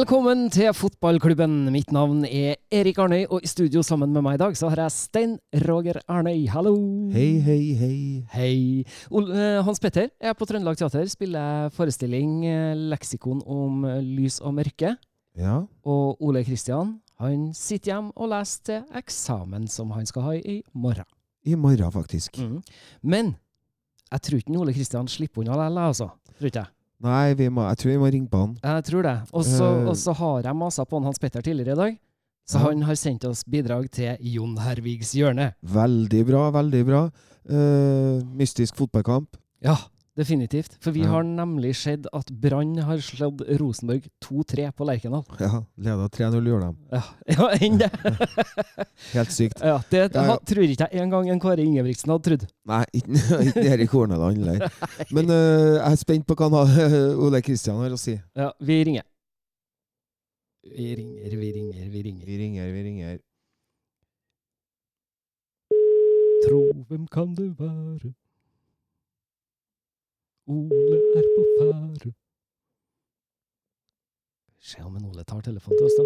Velkommen til fotballklubben. Mitt navn er Erik Arnøy, og i studio sammen med meg i dag så har jeg Stein Roger Arnøy. Hallo! Hei, hei, hei. Hei. Eh, Hans Petter er på Trøndelag Teater, spiller forestilling eh, leksikon om eh, lys og mørke. Ja, Og Ole Kristian han sitter hjemme og leser til eksamen som han skal ha i morgen. i morgen faktisk. Mm. Men jeg tror ikke Ole Kristian slipper unna likevel, altså. Tror ikke jeg. Nei, vi må, jeg tror vi må ringe på han. Jeg tror det. Og så Eh. har jeg masa på han Hans Petter tidligere i dag. Så Ja. han har sendt oss bidrag til Jon Hervigs hjørne. Veldig bra, veldig bra. Uh, mystisk fotballkamp. Ja, definitivt. For vi Ja. har nemlig sett at Brann har slått Rosenborg 2-3 på Lerkendal. Ja, leda 3-0 gjorde de. Ja, ja enn det! Helt sykt. Ja, det Ja, ja. tror ikke jeg en gang en Kåre Ingebrigtsen hadde trodd. Nei, ikke Erik Korneland heller. Men uh, jeg er spent på hva Ole Kristian har å si. Ja, vi ringer. Vi ringer, vi ringer, vi ringer. Vi ringer, vi ringer. Tro, hvem kan det være? Ole er på ferde. Se om en Ole tar telefonen til oss, da.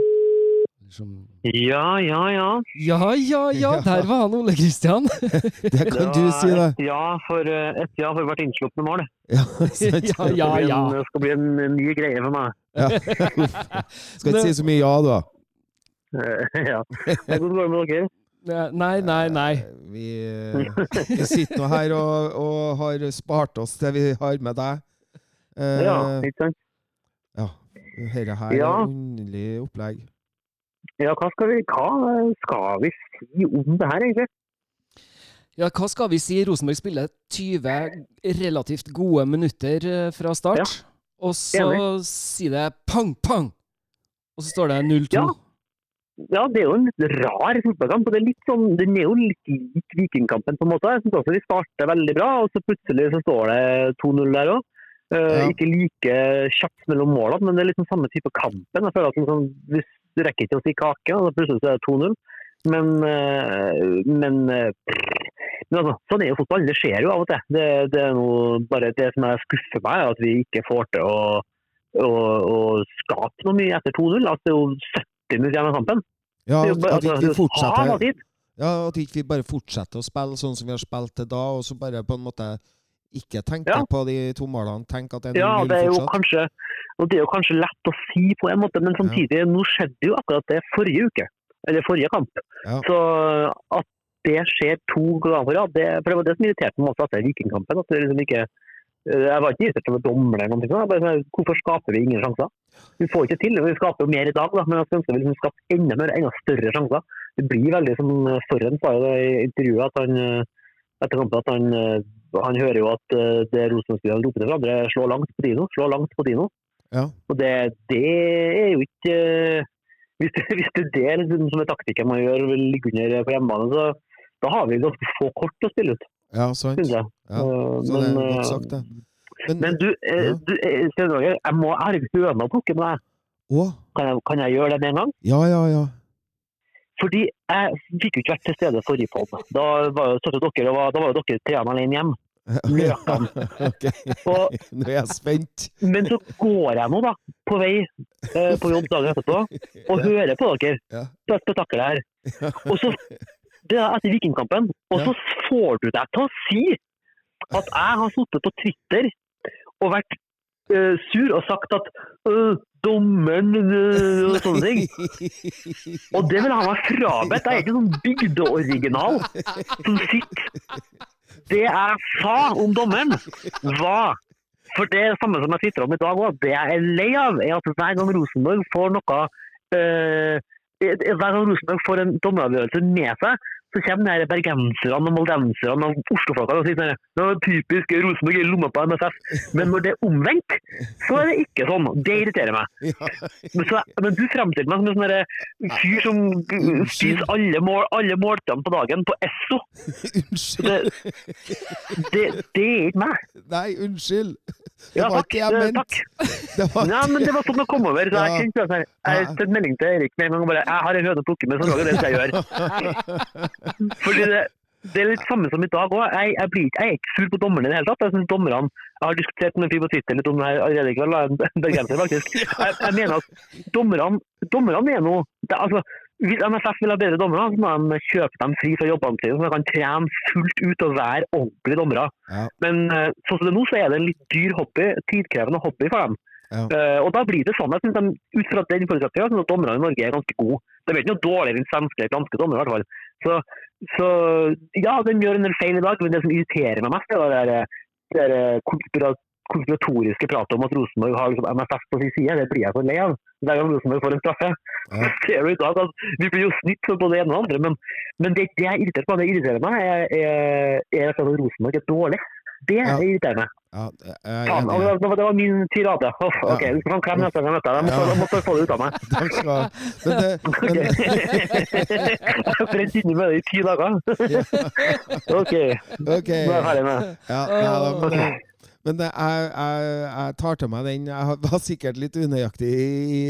Som Ja, ja, ja. Ja, ja, ja, der var han Ole Kristian! Det kan du si, da. det. Et ja for, eh, et ja for hvert innslupne mål. Ja, sant? Ja, ja, ja. Det skal bli en, en ny greie for meg. Ja. Skal ikke si så mye ja, du, da. Eh, ja. Hvordan går det med dere? Nei, nei, nei. Eh, Vi, eh, vi sitter nå her og, og har spart oss det vi har med deg. Eh, Ja, ikke sant? ja. Dette her Ja. er underlig opplegg. Ja, hva skal vi, hva skal vi si om det her, egentlig? Ja, hva skal vi si? Rosenborg spiller 20 relativt gode minutter eh, fra start. Ja. Og så sier det pang, pang! Og så står det 0-2. Ja. Ja, det er jo en litt rar fotballkamp. og det er litt sånn, Den er jo litt lik Vikingkampen på en måte. Jeg synes også Vi starter veldig bra, og så plutselig så står det 2-0 der òg. Ja. Ikke like kjapt mellom målene, men det er liksom samme type kampen. Jeg føler at liksom, Hvis du rekker ikke å si kake, og så plutselig så er det 2-0. Men, eh, men, eh, men altså, sånn er jo fotball. Det skjer jo av og til. Det, det er noe, bare det som jeg skuffer meg, er at vi ikke får til å, å, å skape noe mye etter 2-0. Altså, det er jo 70 minutter igjen kampen. Ja, Det bare- at ikke altså, vi det av fortsetter. Ja, at ikke vi bare fortsetter å spille sånn som vi har spilt til da, og så bare på en måte ikke tenke Ja. på de to målene. Tenk at det er Ja, det er jo fortsatt. kanskje og det er jo kanskje lett å si på en måte, men samtidig, nå skjedde jo akkurat det forrige uke. Eller forrige kamp. Ja. Så at det skjer to ganger på rad, det, for det var det som irriterte meg også etter Vikingkampen. at det liksom ikke jeg var ikke irritert over dommeren eller noe. jeg Bare, sånn, hvorfor skaper vi ingen sjanser? Vi får ikke til. Vi skaper jo mer i dag, da, men jeg skulle ønske vi liksom skapte enda mer, enda større sjanser. Det blir veldig som Forren sa i intervjuet, at han eh, etter kampen at han, eh, han hører jo at eh, det Rosenborg-spillerne roper til hverandre, er 'slå langt på Dino', slå langt på Dino. Ja. Og det, det er jo ikke eh, Hvis det, hvis det er det liksom, som er taktikken man gjør, vil ligge under på hjemmebane, så da har vi ganske få kort å spille ut, Ja, sant. Synes jeg. Ja, Eh, så det er men, godt eh, sagt, det. Men, Men du, eh, Ja. du jeg, må, jeg høna å plukke med deg. Å, Kan jeg, kan jeg gjøre det med en gang? ja, ja, ja. Fordi jeg fikk jo ikke vært til stede forrige podd. Da var jo dere, og var, da var jo dere tre alene hjemme. Løkan. okay. Og, nå er jeg spent. men så går jeg nå, da, på vei eh, på jobb dagen etterpå, og hører på dere Ja. på spetakkelet her. Og så, det er etter Vikingkampen, og så får du deg til å si at jeg har sittet på Twitter og vært uh, sur og sagt at uh, dommeren uh, og sånne ting. Og det vil jeg ha frabedt. Jeg er ikke sånn bygdeoriginal som sitter Det jeg sa om dommeren, var For det er det samme som jeg tvitra om i dag òg. Det jeg er lei av, er at hver gang Rosenborg får noe Hver gang Rosenborg får en dommeravgjørelse med seg, så kommer de bergenserne og moldenserne og Oslo-folka og sier sånn er Typisk Rosenborg i lomma på MFF. Men når det er omvendt, så er det ikke sånn. Det irriterer meg. Men, så, men du fremstiller meg som en sånn derre fyr som spiser alle, mål, alle måltidene på dagen på Esso. Unnskyld. Det, det, det er ikke meg. Nei, unnskyld. Det Ja, var ikke jeg Eh, ment. Det var Nei, men det var sånn det kom over. Så jeg kjente. Jeg Ja. sendte melding til Erik med en gang og bare Jeg har en høne å plukke med, så lager det jeg gjøre. Fordi det det er litt samme som i dag òg. Jeg, jeg, blir jeg er ikke sur på dommerne i det hele tatt. Jeg synes dommerne, jeg har diskutert med en fyr på Twitter litt om det her allerede i kveld, en bergenser faktisk. Jeg, jeg mener at dommerne, dommerne er noe det, altså, Hvis NFF vil ha bedre dommere, så må de kjøpe dem fri fra jobbene sine, så de kan trene fullt ut og være ordentlige dommere. Ja. Men eh, sånn som det er nå, så er det en litt dyr hobby, tidkrevende hobby for dem. Ja. Uh, og da blir det sånn. Synes de, Ut fra den forutsetninga syns at dommerne i Norge er ganske gode. De er ikke noe dårligere enn svenske eller danske dommere, i hvert fall. Så, så ja, de gjør en del feil i dag, men det som irriterer meg mest, er det der, det der konspiratoriske pratet om at Rosenborg har liksom MFF på sin side. Det blir jeg for lei av. Hver gang Rosenborg får en straffe. Ja. Ser du i dag at Vi blir jo snytt for både det ene og det andre, men, men det, det jeg irriterer meg, det irriterer meg, er, er, er at Rosenborg er dårlig. Det Ja. irriterer meg. Ja, jeg er Faen, enig. det, var, det var min tirade. Uff, ok, Ja. du skal få en klem neste gang jeg møter deg. Jeg måtte, Ja. få det ut av meg. Takk skal du ha. Det. Jeg har brent inne med det i ti dager. Ok, OK. nå er jeg ferdig med det. Ja, ja. Men, jeg, jeg, jeg tar til meg den. Jeg var sikkert litt unøyaktig i,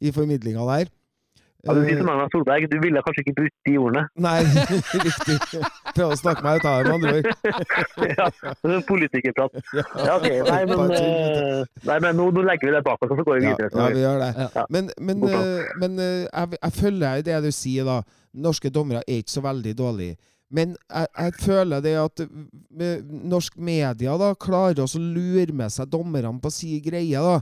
i formidlinga der. Ja, du sier som Erna Solberg, du ville kanskje ikke brukt de ordene. Nei, riktig. Prøve å snakke meg ut av det, med andre ord. ja, det er politikerprat. Ja, ok. Nei, men, eh, nei, men nå, nå legger vi det bak oss, og så går vi videre. ja, vi gjør det. Ja. Men, men, eh, men eh, jeg, jeg følger det du sier, da. Norske dommere er ikke så veldig dårlige. Men jeg, jeg føler det at norsk media da klarer å lure med seg dommerne på si greie. da.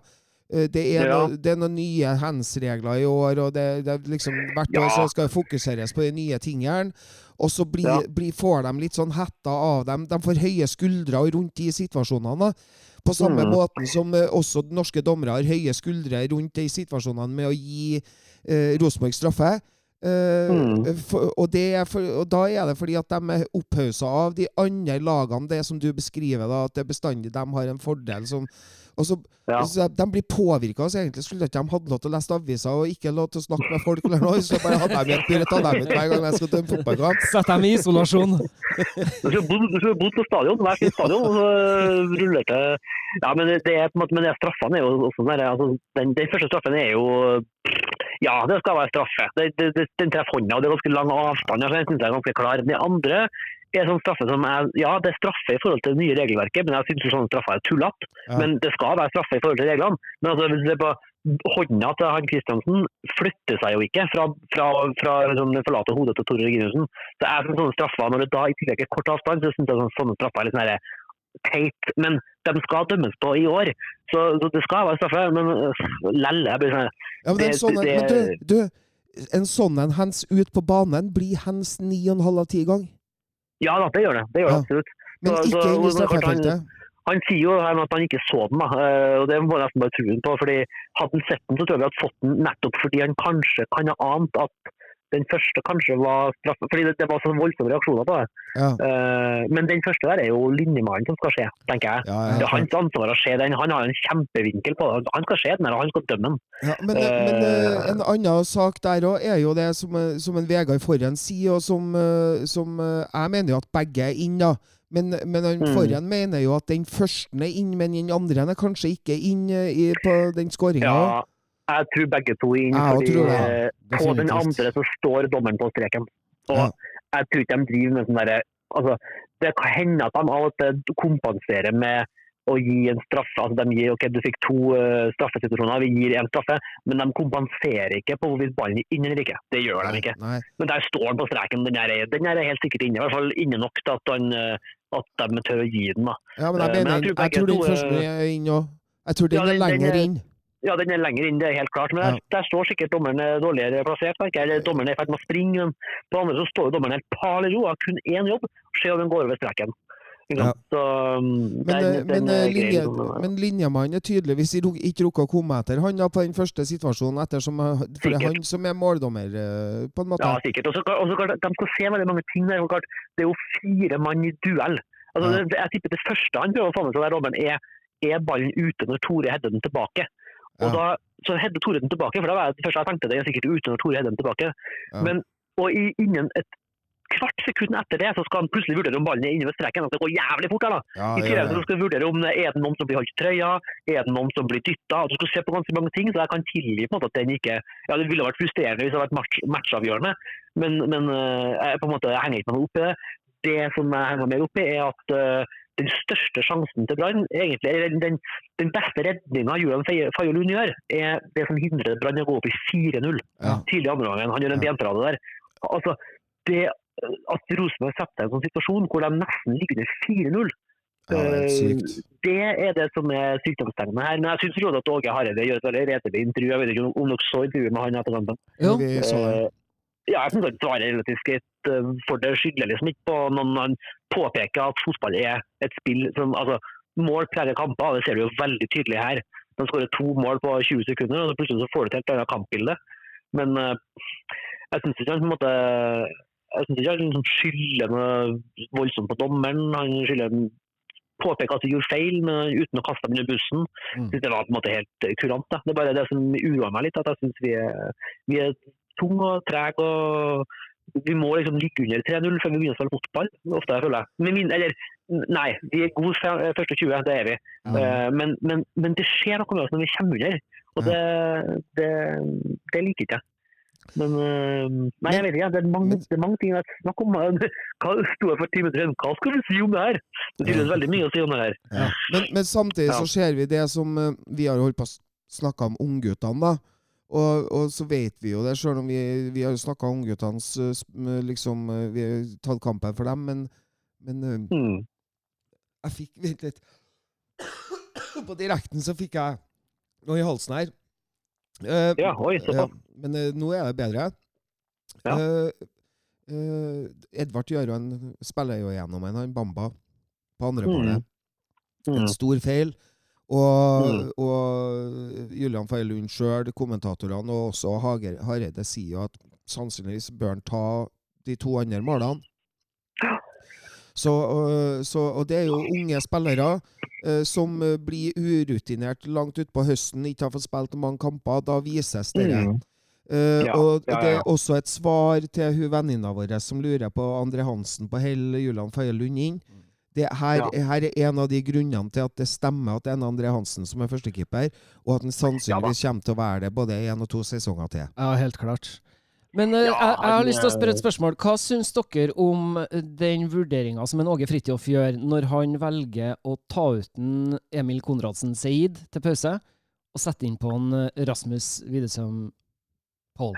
Eh, Det er, Ja. noe, det er noen nye hands-regler i år, og det, det liksom hvert år så skal det fokuseres på de nye tingene. Og så blir, Ja. blir, får de litt sånn hetta av dem. De får høye skuldre rundt de situasjonene. da. På samme mm. måten som eh, også norske dommere har høye skuldre rundt de situasjonene med å gi eh, Rosenborg straffe. Eh, Mhm. for, og, det er for, og da er det fordi at de er opphausa av de andre lagene, det som du beskriver, da, at det bestandig de har en fordel som og så, Ja. så De blir påvirka. Så egentlig skulle ikke de hatt lov til å lese aviser og ikke lov til å snakke med folk. eller noe, Så bare hadde de et byrde av dem ut hver gang jeg skal dømme fotballkamp. Sett dem i isolasjon. Du skulle bodd, på stadion, hver sin stadion, og så rullerte Ja, men det, er, på en måte, men det er straffene er jo også sånn der, altså, den, den første straffen er jo Ja, det skal være straffe. Det, det, det, den treffer hånda, og det er ganske lang avstand. Jeg synes jeg er ganske klar. Den andre er sånn straffe som er Ja, det er straffe i forhold til det nye regelverket, men jeg syns sånne straffer er tullete. Ja. Men det skal være straffe i forhold til reglene. Men altså, hvis du ser på hånda til han Kristiansen flytter seg jo ikke fra, fra, fra liksom, det forlater hodet til Tore Reginussen. Så jeg synes sånne straffer, når det da i tillegg er kort avstand, så synes jeg sånne, straffer er litt sånn teit. Men de skal dømmes på i år, så, så det skal være straffe. Men øh, lell, jeg blir sånn Ja, men, en Det- sånn, det- men du, du, en sånn en hands ut på banen blir hands ni og en halv av ti ganger. Ja da, det gjør det. Det gjør det Ja. absolutt. Men Så- ikke inn i så- straffefeltet. Han sier jo her at han ikke så den, da. eh, og det må jeg nesten bare tro på. fordi Hadde han sett den, så tror jeg vi hadde fått den nettopp fordi han kanskje kan ha ant at den første kanskje var straff, Fordi det, det var så voldsomme reaksjoner på det. Ja. Uh, men den første der er jo linjemannen som skal skje, tenker jeg. Ja, Det er hans ansvar å se den. Han har en kjempevinkel på det. Han skal se den, og han skal dømme den. Ja, men, men eh, Eh. en annen sak der òg er jo det som, som en Vegard Forhen sier, og som, eh, som Jeg mener jo at begge er inn, da. Men, men han Mm. Forhen mener jo at den første er inn, men den andre er kanskje ikke inn i, på den skåringa. Ja, jeg tror begge to er inn, Jeg fordi eh, på den andre så står dommeren på streken. Og Ja. jeg tror ikke de driver med sånn derre altså, Det kan hende at de av og til kompenserer med å gi en straffe. altså De gir ok, du fikk to uh, straffesituasjoner, vi gir én straffe, men de kompenserer ikke på hvorvidt ballen er inne eller ikke. Det gjør de ikke. Nei. Men der står han på streken. Den her er, den her er helt sikkert inne. I hvert fall inne nok til at, han, eh, at de tør å gi den. da. Ja, men jeg mener men jeg tror jeg tror den første er inn òg. Jeg tror den Ja, er den- den lenger er- inn. Ja, den er lenger inn, det er helt klart. Men der, der står sikkert dommeren eh, dårligere plassert. Eller Dommeren er i ferd med å springe. Men på andre så står jo dommeren helt parlig ro, har kun én jobb. Se om den går over streken. Så, um, Men, den- eh, den eh, grei, linje, eh, men linjemannen er tydeligvis ikke rukket å komme etter han da på den første situasjonen, ettersom eh, for det er han som er måldommer, eh, på en måte. Ja, sikkert. Og så klart, De skal se veldig mange ting. der. klart, Det er jo fire mann i duell. Altså, Ja. det, jeg tipper Det første han prøver å få med seg, der, Robben, er er ballen ute når Tore header den tilbake. Og Ja. da, så hedde Tore den tilbake, for da var det første jeg tenkte, den er sikkert ute når Tore hedder den tilbake. Ja. Men, og i, innen et kvart sekund etter det, så skal han plutselig vurdere om ballen er inne ved streken. Og det går jævlig fort. her da. Ja, I ja, tillegg ja. så skal du vurdere om det er det noen som blir holdt trøya, er det noen som blir dytta. Du skal se på ganske mange ting, så jeg kan tilgi på en måte at den ikke Ja, det ville vært frustrerende hvis det hadde vært match, matchavgjørende, men, men eh, jeg, på en måte, jeg henger ikke meg opp i det. Det som jeg henger mer opp i, er at uh, den største sjansen til Brann, egentlig, eller den, den beste redninga Julian Fayolun gjør, er det som hindrer Brann å gå opp i 4-0 Ja. tidlig i andre gangen. Han gjør en Ja. benparade der. Altså, det at Rosenborg setter en sånn situasjon hvor de nesten ligger under 4-0, Ja, det er eh, det er det som er sykdomstegnet her. Men jeg syns at Åge Hareide gjør et veldig redelig intervju. Jeg vet ikke om- om dere så intervjuet med han etter kampen. Jo. Ja, jeg syns han svarer relativt greit eh, for det skylder liksom ikke på når han påpeker at fotball er et spill som altså, Mål preger kamper, det ser du jo veldig tydelig her. De skårer to mål på 20 sekunder, og så plutselig så får du til et annet kampbilde. Men eh, jeg syns ikke han på en måte jeg synes ikke han liksom skylder noe voldsomt på dommeren. Han skylder påpeker at de gjorde feil, men uten å kaste dem under bussen. Mm. Synes det var på en måte helt kurant. Da. Det er bare det som uroer meg litt. at jeg synes vi er, vi er tunge og treg. og Vi må liksom ligge under 3-0 før vi begynner å spille fotball. ofte jeg føler jeg. Men min, eller, nei, vi er gode fe- første 20, det er vi. Eh, Men, men, men det skjer noe med oss når vi kommer under. Og det, det, det liker ikke jeg. Men eh, Nei, jeg vet ikke. Det er mange, Men- det er mange ting jeg snakker om. Hva sto jeg for ti minutter siden? Hva skal vi si om det her? Det er tydeligvis veldig mye å si om det her. Ja. Men, men samtidig Ja. så ser vi det som eh, vi har holdt på å snakke om ungguttene, da. Og, og så vet vi jo det, sjøl om vi, vi har snakka om ungguttenes eh, liksom, eh, Vi har tatt kampen for dem, men, men eh, Mm. jeg fikk Vent litt. På direkten så fikk jeg noe i halsen her. Uh, Ja, oi, såpass. men uh, nå er det bedre. Ja. Uh, eh, Edvard Gjøran spiller jo gjennom en han Bamba på andre Mm. Mm. En stor feil. Og, Mm. og Julian Feilund sjøl, kommentatorene og også Hareide sier jo at sannsynligvis bør han ta de to andre målene. Så, øh, så, og det er jo unge spillere eh, som blir urutinert langt utpå høsten, ikke har fått spilt mange kamper. Da vises det. Mm. Eh, Ja, og ja, ja, det er også et svar til hun venninna vår som lurer på Andre Hansen på Hell Julian Feie Lund inn. Det her, her er en av de grunnene til at det stemmer at det er en André Hansen som er førstekeeper, og at han sannsynligvis kommer til å være det både én og to sesonger til. Ja, helt klart. Men eh, Ja, jeg, jeg har lyst til å spørre et spørsmål. Hva syns dere om den vurderinga som en Åge Fridtjof gjør når han velger å ta ut en Emil Konradsen Seid til pause, og sette inn på en eh, Rasmus Widesøm Paul?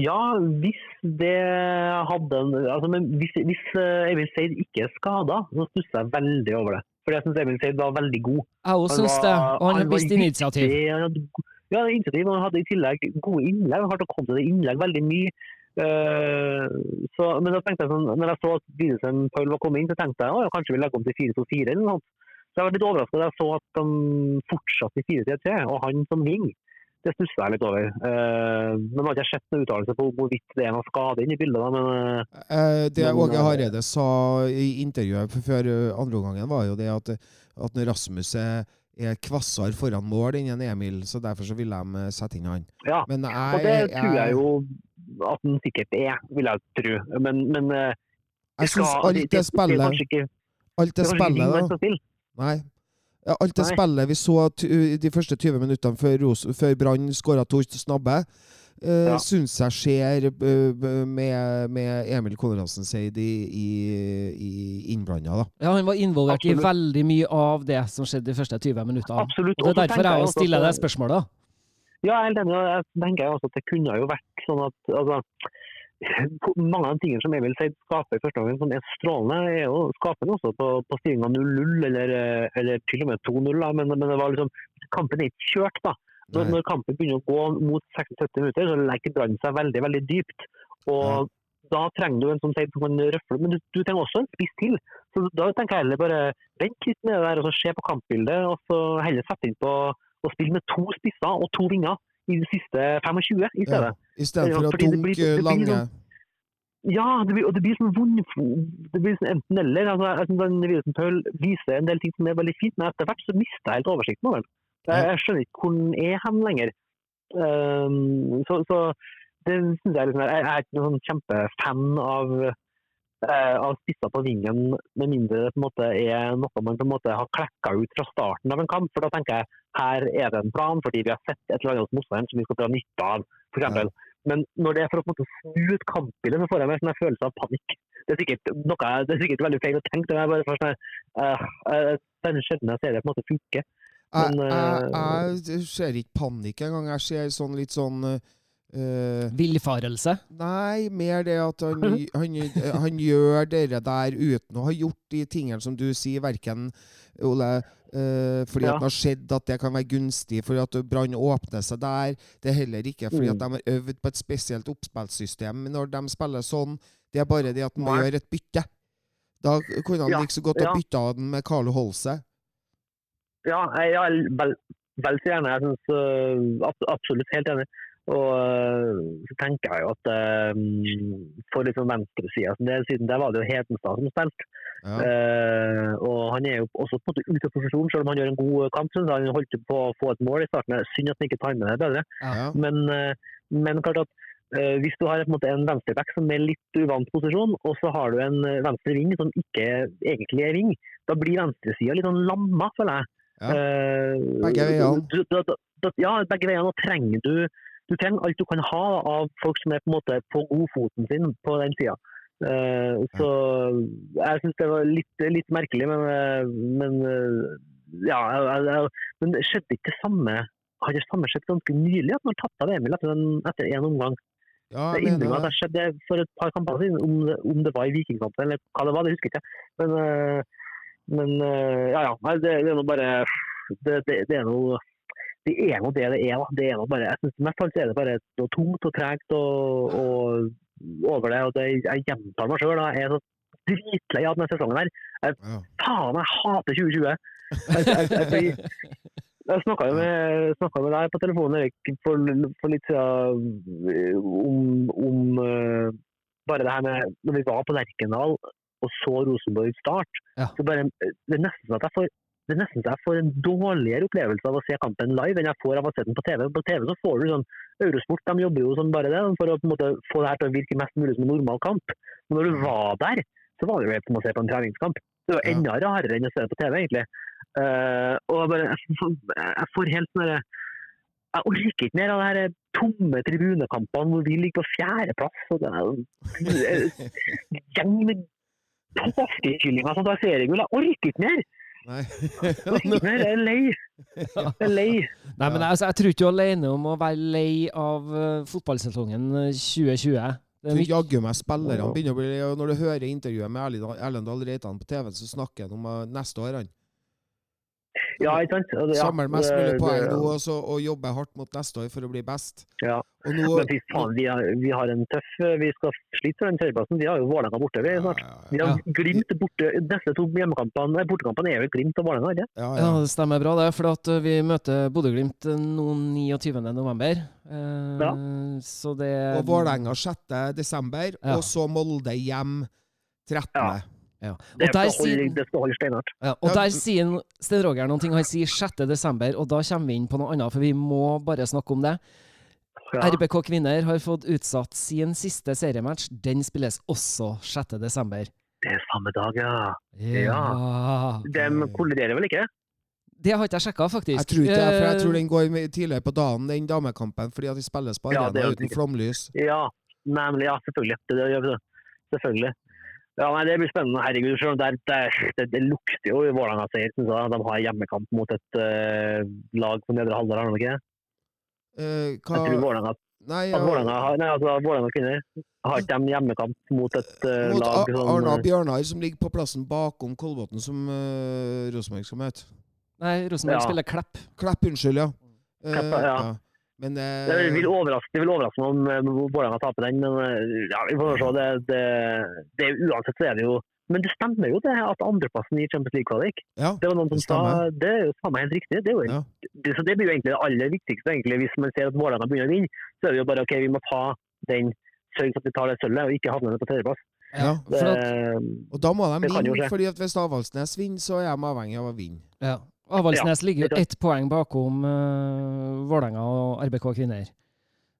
Ja, hvis det hadde altså, men hvis, hvis eh, Emil Seid ikke er skada, så stusser jeg veldig over det. For jeg syns Emil Seid var veldig god. Jeg òg Han syns det, og han han viste vist initiativ. Han hadde Ja, initiativ. Han hadde i tillegg gode innlegg. Han hadde kommet til det innlegg veldig mye. Uh, så, men da tenkte jeg sånn, når jeg så at Widesheim Paul var kommet inn, så tenkte jeg at kanskje vi legger om til 4-2-4 eller noe sånt. Så jeg var litt overrasket da jeg så at de fortsatte i 4-3-3, og han som wing. Det stusser jeg litt over. Uh, nå har ikke jeg sett noen uttalelse på hvorvidt det er noen skade inne i bildet, da, men Eh, det Men, Åge Hareide sa i intervjuet før andreomgangen, andre omgangen, var jo det at, at når Rasmus er, er kvassere foran mål enn Emil, så derfor så ville de sette inn han. ja. Men jeg, Og det tror jeg jo at den sikkert er, vil jeg tro. Men, men eh, Jeg syns alt det det er spillet Alt det det spillet, da. Nei. Ja, alt det Nei. spillet vi så de første 20 minuttene før, Ros- før Brann skåra to snabbe, uh, Ja. syns jeg skjer uh, med, med Emil Konradsen Seid i, i, i innblanda, da. Ja, han var involvert i veldig mye av det som skjedde de første 20 minuttene. Absolutt. Og det er derfor jeg stiller deg deg spørsmålet. Ja, jeg Jeg tenker også at det kunne jo vært sånn at altså, mange av de tingene som Emil si skaper i første gangen som er strålende, er jo, skapende også på, på stillinga 0-0, eller, eh, eller til og med 2-0. Men, men det var liksom, kampen er ikke kjørt. da. Når, når kampen begynner å gå mot 76 minutter, så legger Brann seg veldig veldig dypt. Og Da trenger du en som Seid kan røfle, men du, du trenger også en spiss til. Så Da tenker jeg heller bare vent litt med det der, og så se på kampbildet, og så heller sette inn på å spille med to spisser og to vinger i de siste 25 i stedet. Ja. I stedet for å dunke lange sånn- Ja, det blir, og det blir sånn vond Det blir sånn enten-eller. Altså, jeg synes den Wilson Paul viser en del ting som er veldig fint, men etter hvert så mister jeg helt oversikten over den. Jeg, jeg skjønner ikke hvor den er hen lenger. Um, så, så det synes jeg, liksom, jeg er ikke noen sånn kjempefan av, av spisser på vingen, med mindre det på en måte er noe man på en måte har klekka ut fra starten av en kamp. For da tenker jeg her er det en plan, fordi vi har sett et eller annet hos motstanderen som vi skal dra nytte av. For eksempel, Men når det er for å på en måte snu ut kampbildet, så får jeg mer sånn en følelse av panikk. Det er sikkert, noe, det er sikkert veldig feil å tenke, men jeg bare får sånn uh, den er sjelden jeg ser det på en måte funke. Jeg, Men, jeg, jeg ser ikke panikk engang. Jeg ser sånn litt sånn eh, Villfarelse. Nei, mer det at han, han, han gjør det der uten å ha gjort de tingene som du sier, verken Ole uh, fordi Ja. at det har skjedd at det kan være gunstig, fordi at Brann åpner seg der. Det er heller ikke fordi Mm. at de har øvd på et spesielt oppspillsystem når de spiller sånn. Det er bare det at man gjør et bytte. Da kunne han Ja, like så godt ha ja. bytta den med Carlo Holse. Ja, jeg er vel, vel så gjerne. Jeg synes uh, absolutt helt enig. Og uh, så tenker jeg jo at uh, for liksom venstresida siden der var det jo Hedenstad som spilte. Ja. Uh, og han er jo også på en måte ute av posisjon, selv om han gjør en god kamp. Synes. Han holdt på å få et mål i starten. Synd at han ikke timer det bedre. Ja. Men, eh, men klart at uh, hvis du har på en, måte, en venstreback som er litt uvant posisjon, og så har du en eh, venstre ving som ikke egentlig er ving, da blir venstresida litt sånn lamma, føler jeg. Ja. Uh, Begge veiene. Ja, begge veiene. Og trenger du du trenger alt du kan ha av folk som er på en måte på godfoten sin på den sida. så jeg syns det var litt, litt merkelig, men, eh, men eh, ja, jeg, jeg, men det skjedde ikke det samme har det samme skjedd ganske nylig, at man tapte av Emil etter, en, etter en omgang. Ja, innrømmer mener at det. det skjedde for et par kamper siden, om det, om det var i Vikingkampen eller hva det var, det husker jeg ikke. Men, eh, men eh, ja, ja. Det, det er nå bare det, det, det er noe det er nå det det er. Det er bare, jeg synes Mest alt er det bare noe tungt og tregt og, og over det. og det, Jeg gjentar meg sjøl. Jeg er så dritlei av denne sesongen her. Ja. Faen, jeg hater 2020! Jeg, jeg, jeg, jeg snakka jo med, med deg på telefonen Erik, for, for litt siden om, om uh, bare det her med Når vi var på Lerkendal og så Rosenborg start, Ja. så bare, det er nesten at jeg får det er nesten så jeg får en dårligere opplevelse av å se kampen live enn jeg får av å se den på TV. På TV så får du sånn Eurosport de jobber jo sånn bare det, for å på en måte få det her til å virke mest mulig som en normal kamp. Men når du var der, så var det jo som å se på en treningskamp. Det var enda rarere enn å se det på TV, egentlig. Uh, og bare, jeg får- jeg får helt sånn Jeg orker ikke mer av det her tomme tribunekampene hvor vi ligger på fjerdeplass. og Det er en gjeng med påskekyllinger som tar seriegull. Jeg orker ikke mer! Nei. Jeg er lei. Det er lei. Nei, men jeg, altså, jeg tror ikke du er alene om å være lei av uh, fotballsesongen eh, 2020. Det er Jaggu meg spillerne begynner å bli Når du hører intervjuet med Erlend- Erlend Dahl Reitan på TV, så snakker han om uh, neste år. han. Ja, ikke sant? Det- ja, Samle mest mulig poeng nå og, så, og jobbe hardt mot neste år for å bli best. Ja. Og nå Men fy faen, vi har, vi har en tøff Vi skal slite for den tredjeplassen. Vi har jo Vålerenga borte vi snart. Vi har ja, har Glimt borte. Neste to hjemmekampene, bortekampene er jo Glimt og Vålerenga, ikke ja, Ja, ja. det stemmer bra, det. For at uh, vi møter Bodø-Glimt uh, nå 29. november. Eh, Ja. Så det Og Vålerenga 6. desember, Ja. og så Molde hjem 13. Ja. Ja. Det Og der skal holde, det skal holde steinhardt. ja, og Ja, der sier en- Sten Roger noen ting. Han sier 6. desember, og da kommer vi inn på noe annet, for vi må bare snakke om det. Ja. RBK kvinner har fått utsatt sin siste seriematch. Den spilles også 6. desember. Det er samme dag, ja. Ja. De kolliderer vel ikke? Det har ikke jeg sjekka, faktisk. Jeg tror ikke det, for jeg tror Eh, den går tidligere på dagen, den damekampen, fordi at de spilles på Ja, det er arena jo uten flomlys. Ja, nemlig. Ja, selvfølgelig. Det, det gjør vi det. Selvfølgelig. Ja, nei, Det blir spennende. Herregud, selv om det, er- det, er- det, det lukter jo i Vålerenga-seier. De har hjemmekamp mot et uh, lag på nedre halvdel, har de ikke? Eh, Jeg tror Vålerenga Nei, ja, Vålerenga altså Vålerenga kvinner har ikke de hjemmekamp mot et uh, mot lag sånn Arna eh, Bjørnar, som ligger på plassen bakom Kolbotn, som uh, Rosenborg skal møte. Nei, Rosenborg Ja. spiller Klepp. Klepp, unnskyld, ja. Eh, Klepp, ja. Men eh, Det vil overraske, det vil overraske meg om eh, Vålerenga taper den, men eh, ja, vi får se. Det, det, det, uansett så er det jo Men det stemmer jo det at andreplassen i Champions League-kvalik. ja, Det var noen som Det sa. Det er jo faen meg helt riktig. Det, er jo, Ja. det, så det blir jo egentlig det aller viktigste. egentlig. Hvis man ser at Vålerenga begynner å vinne, så er det jo bare ok, vi må ta den sørge for at vi tar det sølvet, og ikke havne på tredjeplass. Ja, for at- Og da må de vinne, fordi at hvis Avaldsnes vinner, så er de avhengig av å vinne. Ja. Avaldsnes ligger jo ett poeng bakom uh, Vålerenga og RBK kvinner.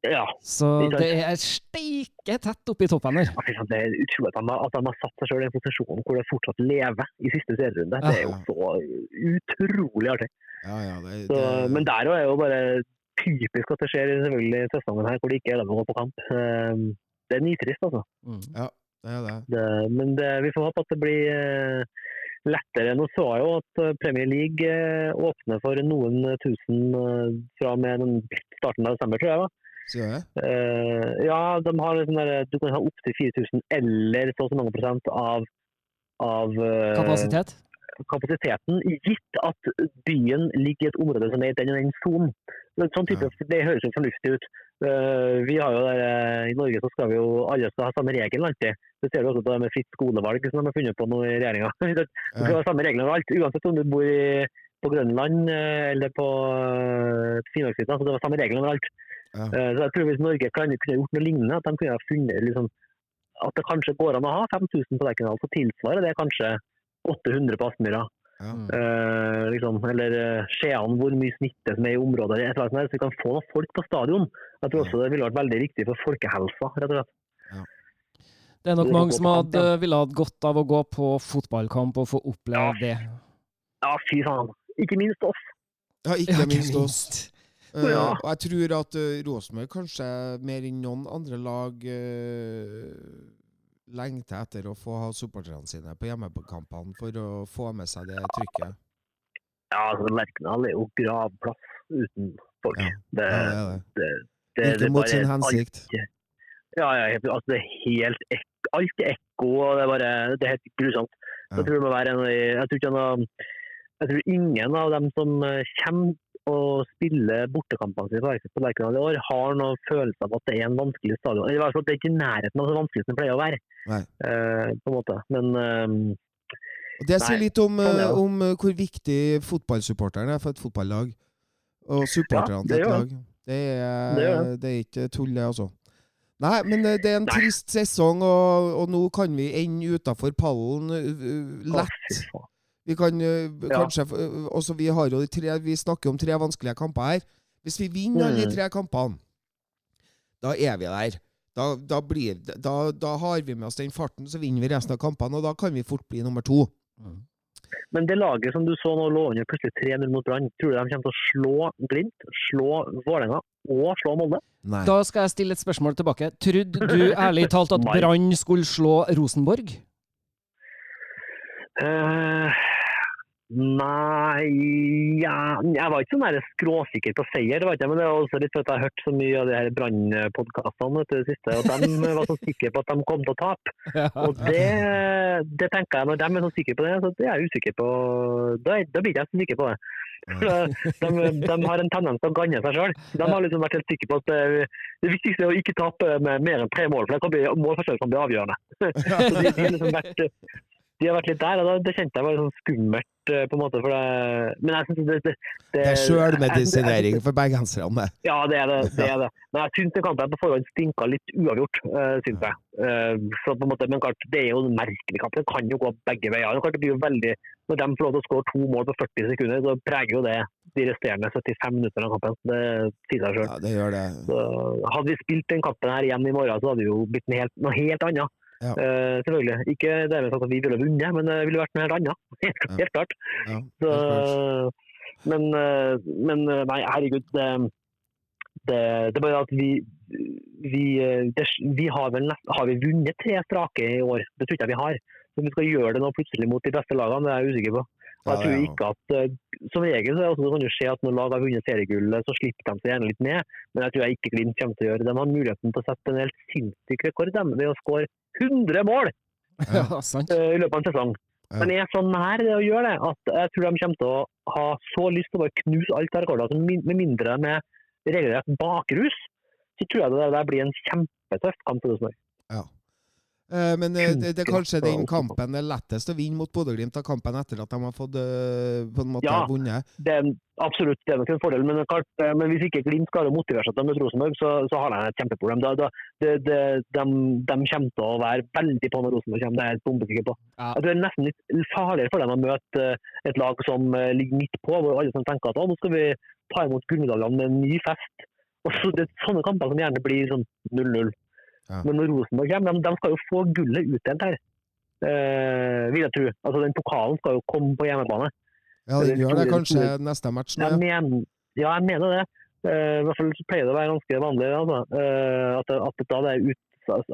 ja, Så det er steike tett oppi toppen der. Ja, Det er utrolig at de, har- at de har satt seg selv i en posisjon hvor det fortsatt lever i siste serierunde. Det er jo så utrolig artig. Ja, ja, det, Så, men der òg er jo bare typisk at det skjer selvfølgelig i sesongen her hvor det ikke er lov å gå på kamp. Eh, Det er nitrist, altså. Mm. Det er det. Det, men det, vi får håpe at det blir eh, lettere. Nå så jeg jo at eh, Premier League eh, åpner for noen tusen eh, fra og med starten av desember, tror jeg. da. Uh? Eh, ja, de har sånn der, du kan ha opptil 4000 eller så og så mange prosent av, av uh, Kapasitet? kapasiteten, gitt at byen ligger i et område som er i den og den sonen. Sånn type, Det høres jo fornuftig ut. Eh, vi har jo der, eh, I Norge så skal vi jo alle skal ha samme regel alltid. Det ser du også på det med fritt skolevalg som de har funnet på nå i regjeringa. Det skal ha samme regler overalt, uansett om du bor i, på Grønland eh, eller på Finnmarksvidda. Så det var samme regler overalt. Ja. Så jeg tror Hvis Norge kunne, kunne gjort noe lignende, at de kunne ha funnet liksom, at det kanskje går an å ha 5000 på Lerkendal, så tilsvarer det kanskje 800 på Aspmyra. Ja. Mm. Eh, liksom, eller uh, Skjean, hvor mye smitte som er i området. et eller annet Så vi kan få noen folk på stadion. Jeg tror også det ville vært veldig viktig for folkehelsa. rett og slett. Det er nok Det mange som hadde, kamp, ville hatt godt av å gå på fotballkamp og få oppleve det. Ja, fy faen. Ikke minst oss. ja, ikke minst oss. Eh, Ja. og jeg tror at uh, Rosenborg kanskje mer enn noen andre lag uh, lengter etter å få ha supporterne sine på hjemmekampene for å få med seg det trykket. Ja, altså, Lerkendal er jo gravplass uten folk. Ja, Det, Ja, det det. Ikke mot sin sin alt- hensikt. Ja, ja, altså, det er helt ek Alt er ekko, og det er bare det er helt grusomt. Ja. Jeg tror Jeg Jeg tror ingen av dem som eh, kommer og spille bortekampene sine på Lerkendal- i år, har noen følelse av at det er en vanskelig stadion. Eller i hvert fall at det er ikke i nærheten av så vanskelig som det pleier å være. Eh, på en måte. Men uh, Det sier litt om, det. om hvor viktig fotballsupporteren er for et fotballag. Og supporterne ja, til et lag. Det er, Det det er ikke tull, det, altså. Nei, men det er en Nei. trist sesong, og, og nå kan vi ende utafor pallen lett. å. Vi kan eh, Ja. kanskje eh, også Vi har jo de tre Vi snakker om tre vanskelige kamper her. Hvis vi vinner alle de Mm. tre kampene, da er vi der. Da, da, blir, da, da har vi med oss den farten, så vinner vi resten av kampene, og da kan vi fort bli nummer to. Mm. Men det laget som du så nå lå under plutselig 3-0 mot Brann, tror du de kommer til å slå Glimt, slå Vålerenga og slå Molde? Nei. Da skal jeg stille et spørsmål tilbake. Trodde du ærlig talt at. Brann skulle slå Rosenborg? Eh, nei ja, Jeg var ikke sånn der skråsikker på seier, det men det var også litt fordi jeg har hørt så mye av de her brannpodkastene det siste, og de var så sikre på at de kom til å tape. Og det, det tenker jeg, når de er så sikre på det, så det er jeg usikker på. Da, da blir jeg så sikker på det. De, de har en tendens til å ganne seg sjøl. De har liksom vært helt sikre på at det, det viktigste er å ikke tape med mer enn tre mål, for det kan bli, målforskjell kan bli avgjørende. Så de, de, har liksom vært, de har vært litt der, og da, det kjente jeg var sånn skummelt. eh, på en måte, for det, Men jeg syns det, det, Det er sjølmedisinering for bergenserne. ja, det er det. det, er det. Men jeg syns kampen på forhånd stinka litt uavgjort. Uh, synes jeg. Eh, så på en måte, men klart, Det er jo en merkelig kamp. Det kan jo gå begge veier. Det, blir jo veldig, Når de får lov til å skåre to mål på 40 sekunder, så preger jo det de resterende 75 minuttene av kampen. Det sier seg sjøl. Ja, det gjør det. Hadde vi spilt den kampen her igjen i morgen, så hadde det jo blitt noe helt, noe helt annet. Ja. Eh, selvfølgelig. Ikke dermed sagt at vi ville vunnet, men det ville vært noe helt annet. Helt, Ja. helt klart. Ja, Så, helt klart. men, eh, men eh, nei, herregud. Det, det, det bare at vi vi, det, vi har vel nest, har vi vunnet tre strake i år. Det tror ikke jeg vi har. Så vi skal gjøre det nå plutselig mot de beste lagene, det er jeg usikker på. Jeg tror ikke at eh, Som regel så, kan det skje at når lag har vunnet seriegullet, så slipper de seg gjerne litt ned. Men jeg tror jeg ikke Glimt kommer til å gjøre det. De har muligheten til å sette en helt sinnssyk rekord dem, ved å skåre 100 mål Ja, eh, i løpet av en sesong. Men jeg er så nær det å gjøre det at jeg tror de kommer til å ha så lyst til å bare knuse alt av rekorder. Med mindre med regelrett bakrus, så tror jeg det der blir en kjempetøff kamp for Rosenborg. Eh, Men eh, det, det er kanskje den kampen er lettest å vinne mot Bodø-Glimt av kampen etter at de har fått eh, på en måte Ja. vunnet. Det er absolutt det er nok en fordel, men, klart, men hvis ikke Glimt klarer å motivere seg til å møte Rosenborg, så, så har de et kjempeproblem. Da, da, det, det, de, de kommer til å være veldig på når Rosenborg kommer, det er jeg bombesikker på. Ja. Det er nesten litt farligere for dem å møte et lag som ligger midt på, hvor alle som tenker at nå skal vi ta imot gullmedaljene med en ny fest. Og så Det er sånne kamper som gjerne blir sånn 0-0. Ja. Men når Rosenborg kommer, de, de skal jo få gullet utdelt her. Eh, vil jeg tro. Altså, den pokalen skal jo komme på hjemmebane. Ja, Det den er gjør det kanskje neste match nå. Ja. ja, jeg mener det. Eh, I hvert fall så pleier det å være ganske vanlig altså, eh, at, at, da det er ut,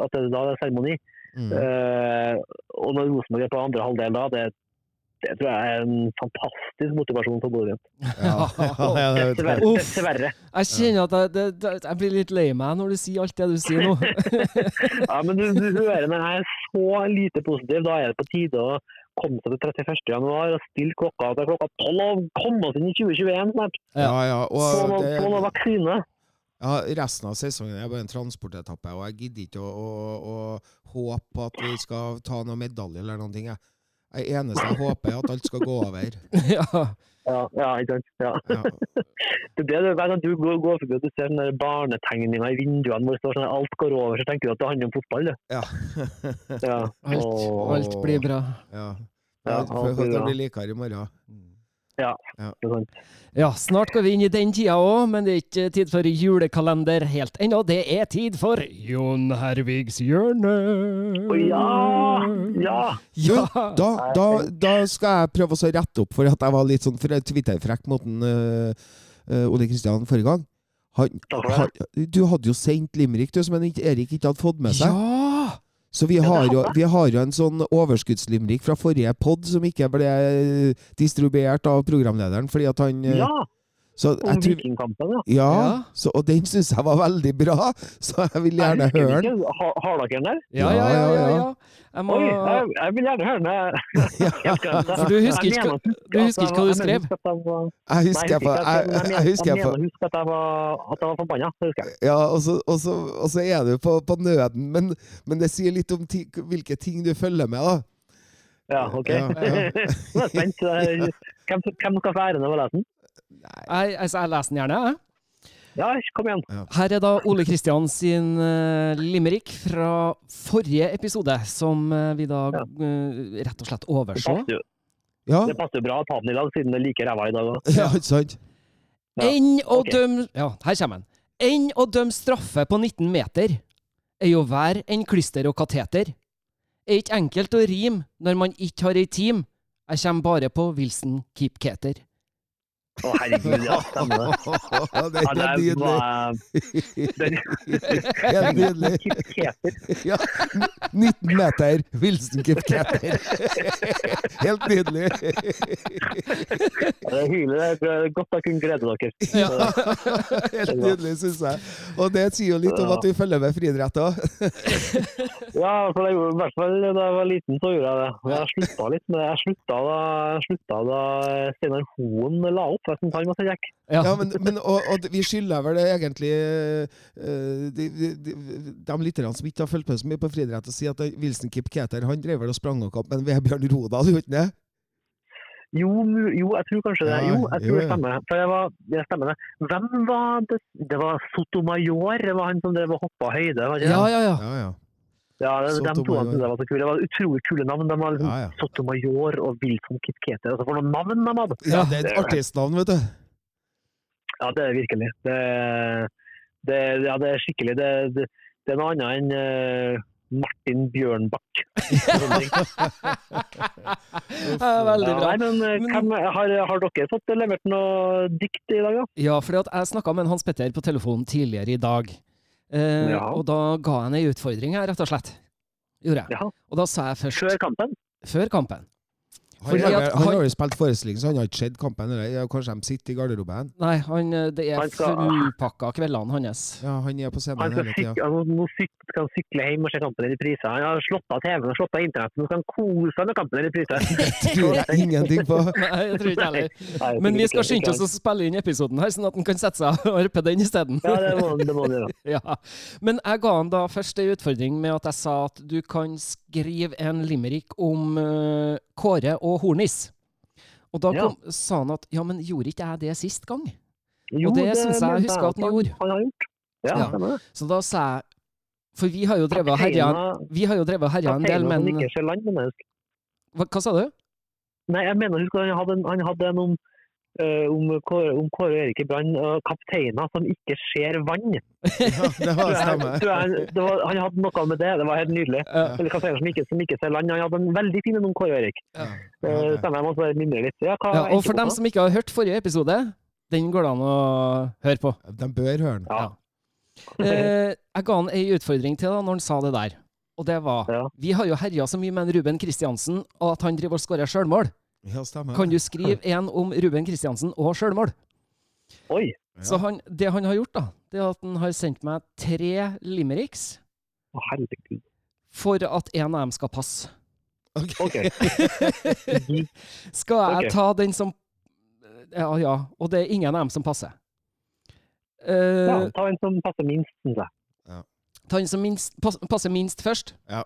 at det da det er seremoni. Mm. Eh, og når Rosenborg er på andre halvdel da, det, det tror jeg er en fantastisk motivasjon for Bodø Glimt. Ja. Dessverre. Dessverre. Jeg kjenner at jeg, det, det, jeg blir litt lei meg når du sier alt det du sier nå. Ja, men du, du hører når jeg er så lite positiv, da er det på tide å komme seg til 31. januar og stille klokka til klokka 12 og komme oss inn i 2021 snart. ja, ja. Få noe, få noe vaksine. ja, resten av sesongen er bare en transportetappe, og jeg gidder ikke å, å, å håpe at vi skal ta noen medalje eller noen ting. Jeg. Det eneste jeg håper, er at alt skal gå over. ja. Ja, ja, ikke sant. Ja. Ja. Det er det, du- hver gang du går, går forbi og du ser den der barnetegninga i vinduene hvor det står sånn at alt går over, så tenker du at det handler om fotball. Det. Ja. Ja. Alt, alt blir bra. ja. Ja, Jeg håpe blir det bra. blir likere i morgen. Det er sant. Ja, snart går vi inn i den tida òg, men det er ikke tid for julekalender helt ennå. Det er tid for Jon Hervigs hjørne. Å ja! Ja! Ja. Da, da, da skal jeg prøve å så rette opp, for at jeg var litt sånn fre- Twitter-frekk mot den, uh, øh, Ole Kristian forrige gang. Han, han, du hadde jo sendt Limrik, du, som Erik ikke hadde fått med seg. ja! Så vi har, jo, vi har jo en sånn overskuddslimrik fra forrige pod som ikke ble distribuert av programlederen, fordi at han øh, ja! Så Om jeg tror Vikingkampen, ja. Så, og den syns jeg var veldig bra, så jeg vil gjerne jeg høre den ikke. Har, har dere den der? Ja, ja, ja. ja, ja. Jeg må, Oi, jeg, jeg vil gjerne høre den. For du husker Jeg ikke- mener du husker ikke hva du skrev? jeg husker jeg på jeg, husker jeg jeg på mener å huske at jeg var, at jeg var forbanna. Husker. Ja, og så, og så, og så er du på, på nøden, men, men det sier litt om ti, hvilke ting du følger med, da. Ja, ok. Ja, ja. Nå er jeg spent. Hvem, hvem skal få æren av å lese den? Jeg, altså, jeg leser den gjerne, jeg. Ja, kom igjen. Her er da Ole Kristian sin uh, limerick fra forrige episode, som uh, vi da Ja. eh, rett og slett Det passer Ja, det passer bra å ta den i dag, siden det er like ræva i dag. også. ja ikke sant? Ja, Enn å okay. dømme Ja, her kommer den. Enn å dømme straffe på 19 meter er jo hver en klister og kateter. Er ikke enkelt å rime når man ikke har ei team. Jeg kommer bare på Wilson Keep Keter. Å, herregud, ja, stemmer det. det er nydelig. Helt nydelig. Ja, 19 meter, Wilson Kipketer. Helt nydelig. Ja, Det er hyggelig. Det er godt å kunne glede dere. Ja. Helt nydelig, syns jeg. Og det sier jo litt om at du følger med friidrett òg. Ja, for det i hvert fall da jeg var liten, så gjorde jeg det. Jeg slutta litt med det. Jeg slutta da, jeg slutta da Steinar Hoen la opp. Syntes han var så kjekk. Ja. Ja, men, men og, og vi skylder vel det egentlig eh, de, de, de, de lytterne som ikke har fulgt med så mye på friidrett, å si at Wilson Kipketer han drev vel og sprang opp med Vebjørn Rodal, gjorde han det? Jo, jo, jeg tror kanskje det. Jo, jeg jo, tror det stemmer. For det, var, det stemmer det. Hvem var det? Det var Sotomayor. Det var han som drev og hoppa høyde. Var det? ja, ja, ja. Ja, ja. Ja, det, de to syntes jeg var så kule. Det var utrolig kule navn. De var liksom Ja, ja. Sotomayor og Wilson Kitketer. Altså, for noen navn de hadde! ja det er et artistnavn, vet du. Ja, det er virkelig. Det, det, ja, det er skikkelig. Det, det, det er noe annet enn uh, Martin Bjørnbakk. Ja, veldig Ja, bra. nei, men eh, hvem, har, har dere fått levert noe dikt i dag, da? Ja, for jeg snakka med Hans Petter på telefonen tidligere i dag. Eh, Ja. Og da ga han ei utfordring her, rett og slett. Gjorde jeg. Ja. Og da sa jeg først Før kampen? Før kampen. Han, at han han- har jo spilt forestilling, så han har ikke sett kampen. Eller? Kanskje de sitter i garderoben? Nei, han, eh, det er Han fullpakka kveldene hans. Ja, han er på scenen Han hele tida. nå skal han sykle hjem og se kampen i reprise. Han har slått av TV-en og slått av internett. Nå skal han kose seg med kampen i reprise. Tror jeg ingenting på. Nei, jeg tror ikke heller. Nei, Men vi skal skynde oss å spille inn episoden her, sånn at han kan sette seg og på den isteden. Ja, det må, det må han gjøre. Ja. Men jeg ga han da først en utfordring med at jeg sa at du kan skrive en limerick om eh, Kåre og Hornis. Og da Ja. sa han at ja, men gjorde ikke jeg det sist gang? Jo, Og det synes jeg jeg husker at han gjorde. Ja, Ja. Så da sa jeg For vi har jo drevet og herja Vi har jo drevet og herja en del, men hva, hva sa du? Nei, jeg mener han hadde han hadde en om, eh, om, Kåre, Erik i Brann, og kapteiner som ikke ser vann. Ja, det var stemmer. det var, han hadde noe med det, det var helt nydelig. Ja. Eller kapteiner som ikke, som ikke ser land. Han hadde en veldig fin en om Kåre Erik. Ja. Ja, Stemmer, jeg må bare mimre litt. Ja, hva Ja, og for dem som ikke har hørt forrige episode, Den går det an å høre på. De bør høre den. Ja. Eh, jeg ga han ei utfordring til da når han sa det der. Og det var Ja. Vi har jo herja så mye med en Ruben Kristiansen, at han driver og skårer sjølmål. Ja, stemmer. Kan du skrive en om Ruben Kristiansen og sjølmål? Oi. Ja. Så han, det han har gjort, da, det er at han har sendt meg tre limericks Å, herregud. for at en av dem skal passe. OK. Skal jeg okay. ta den som Ja, ja. Og det er ingen av dem som passer. Ja, Eh, ta en som passer minst, syns jeg. ta den som minst, passer minst først. Ja.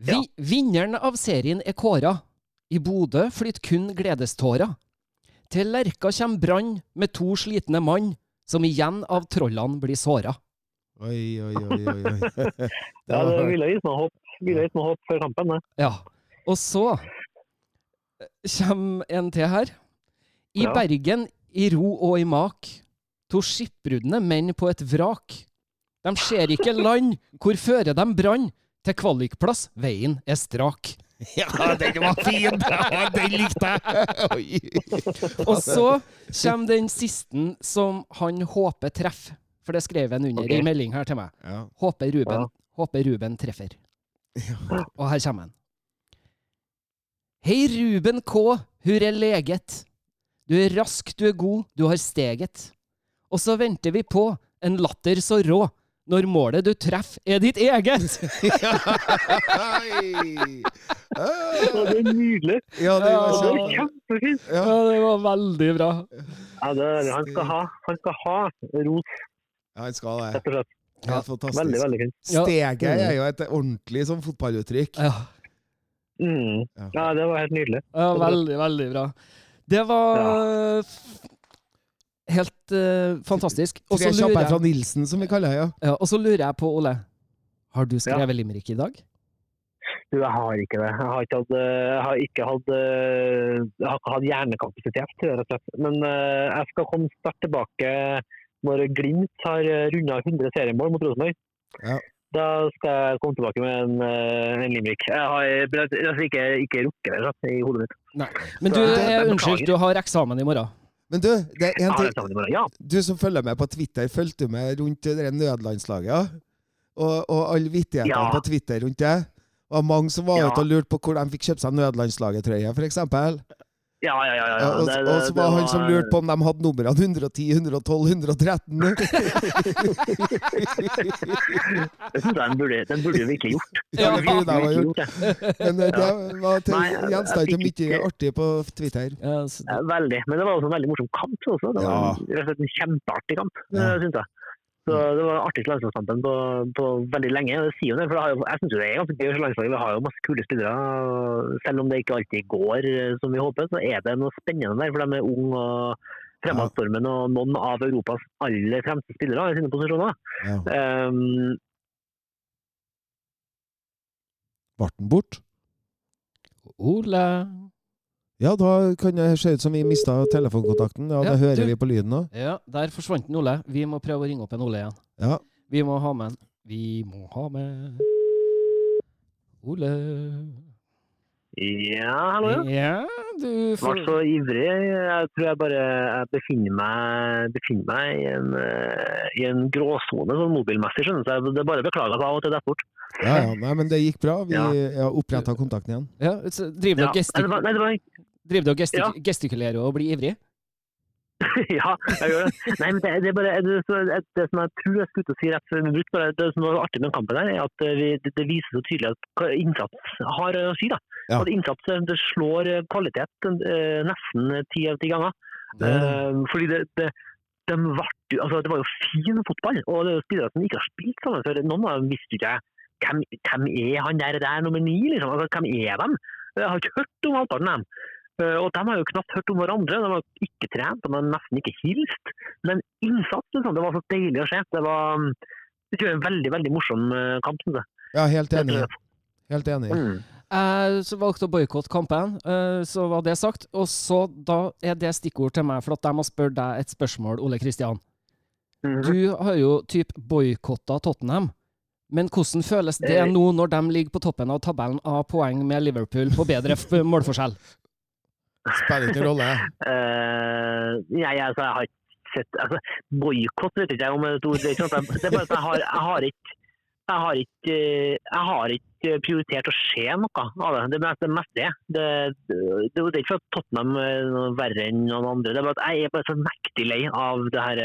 Vi, Vinneren av serien er kåra. I Bodø flyter kun gledestårer. Til Lerka kommer Brann med to slitne mann, som igjen av trollene blir såra. Oi, oi, oi. oi, Ja, det var- ville gitt meg håp, ville gitt meg håp før kampen. Det. Ja. Og så eh, kommer en til her. I Ja. Bergen, i ro og i mak, to skipbrudne menn på et vrak. De ser ikke land, hvor fører dem brann? Til kvalikplass, veien er strak. Ja, den var fin! Ja, den likte jeg! Oi. Og så kommer den siste som han håper treffer. For det skrev han under okay. i melding her til meg. Ja. Håper Ruben, Ja. håper Ruben treffer. Og her kommer han. Hei, Ruben K. Hur er leget? Du er rask, du er god, du har steget. Og så venter vi på en latter så rå, når målet du treffer er ditt eget. Det er nydelig. Ja, det var Og det er kjempefint. Ja, Ja. det var veldig bra. Ja, det er, han, skal ha, han skal ha ros, ja, han skal det. rett og slett. Helt Veldig, fantastisk. veldig fint. Ja. Steget er jo et ordentlig sånn fotballuttrykk. Ja, Mm. Ja. Ja, det var helt nydelig. ja veldig, veldig bra. Det var helt uh, fantastisk. Og så Tre kjappe fra Nilsen, som vi kaller det. Ja. ja, og så lurer jeg på, Ole. Har du skrevet limerick i dag? Du, jeg har ikke det. Jeg har ikke hatt, eh, jeg har ikke hatt, eh, jeg har ikke hatt hjernekapasitet til det, rett og slett. Men eh, jeg skal komme sterkt tilbake når Glimt har runda 100 seriemål mot Rosenborg. Ja. Da skal jeg komme tilbake med en, en limerick. Jeg har altså, ikke, ikke rukket det rett, i hodet mitt. Men du, Så- jeg unnskyld, du har eksamen i morgen. Men du, det er Jeg en har ting. i morgen. Ja. Du som følger med på Twitter, fulgte du med rundt det nødlandslaget? Og, og alle vittighetene Ja. på Twitter rundt det? Det var mange som var Ja. ute og lurte på hvor de fikk kjøpt seg nødlandslaget-trøye, f.eks. Ja, ja, ja. ja, Ja, og, Det- det- og så var det han som lurte på om de hadde numrene 110, 112, 113. Det synes jeg den burde, den burde jo virkelig gjort. Ja, det burde jeg gjort. Men eh, det var til gjenstand til mye artig på Twitter. Ja, så, Veldig. Men det var også en veldig morsom kamp også. Det var Ja. rett og slett en kjempeartig kamp, Ja. synes jeg. Så Det var den artigste landslagskampen på, på veldig lenge. og Det sier jo det, for det har jo, jeg synes jo det er ganske gøy for landslaget. Vi har jo masse kule spillere. Selv om det ikke alltid går eh, som vi håper, så er det noe spennende der. For de er unge og fremadstormende og noen av Europas aller fremste spillere i sine posisjoner. Ja. Um, Ble den bort? Ole Ja, da kan det se ut som vi mista telefonkontakten. Ja, Ja, det hører du- vi på lyden nå. Ja, der forsvant en Ole. Vi må prøve å ringe opp en Ole igjen. Ja. Vi må ha med en Vi må ha med Ole. ja, hallo, ja. du får... Jeg ble så ivrig. Jeg tror jeg bare jeg befinner meg, befinner meg i en, eh, i en gråsone sånn mobilmessig. skjønner du. Så jeg- Det er bare å beklage at jeg av og til detter bort. Ja, ja. Nei, men det gikk bra. Vi Ja. oppretta kontakten igjen. ja, så Driver du Ja. Nei, det var, nei, det var, driver du og gestik Ja. gestikulerer og blir ivrig? ja, jeg gjør det. Nei, men det, det er bare det, så- det som jeg tror jeg skulle si rett før minutt, bare, Det som var artig med kampen, her, er at eh, vi, det, det viser så tydelig at hva innsats har å si. da. Ja. At innsats eh, det slår eh, kvalitet eh, nesten ti av ti ganger. Det, Eh, fordi det, det, de ble, altså, det var jo fin fotball, og det er jo spillere som ikke har spilt sammen før. Noen av dem visste jo ikke hvem, hvem er han der, der nummer ni, liksom? Altså, hvem er dem? Jeg har ikke hørt om halvparten av dem. Eh, og de har jo knapt hørt om hverandre, de har ikke trent, de har nesten ikke hilst. Men innsats, liksom, det var så deilig å se. Det var mm, det en veldig veldig morsom eh, kamp. Det. ja, helt enig. Helt enig. Mm. Jeg så valgte å boikotte kampen, eh, så var det sagt. Og så da er det stikkord til meg, for at jeg må spørre deg et spørsmål, Ole Kristian. Mhm. Du har jo typ boikotta Tottenham. Men hvordan føles det Eh. nå når de ligger på toppen av tabellen av poeng med Liverpool på bedre målforskjell? Spiller ingen rolle. uh, nei, altså, jeg har ikke sett altså, Boikott vet ikke jeg om det er et ord. Det er, bare at jeg har, jeg har ikke jeg har ikke, eh, jeg har ikke prioritert å se noe av det. Det er mest det. Det. Det, det, er ikke for at Tottenham er noe verre enn noen andre. Det er bare at jeg er bare så mektig lei av det her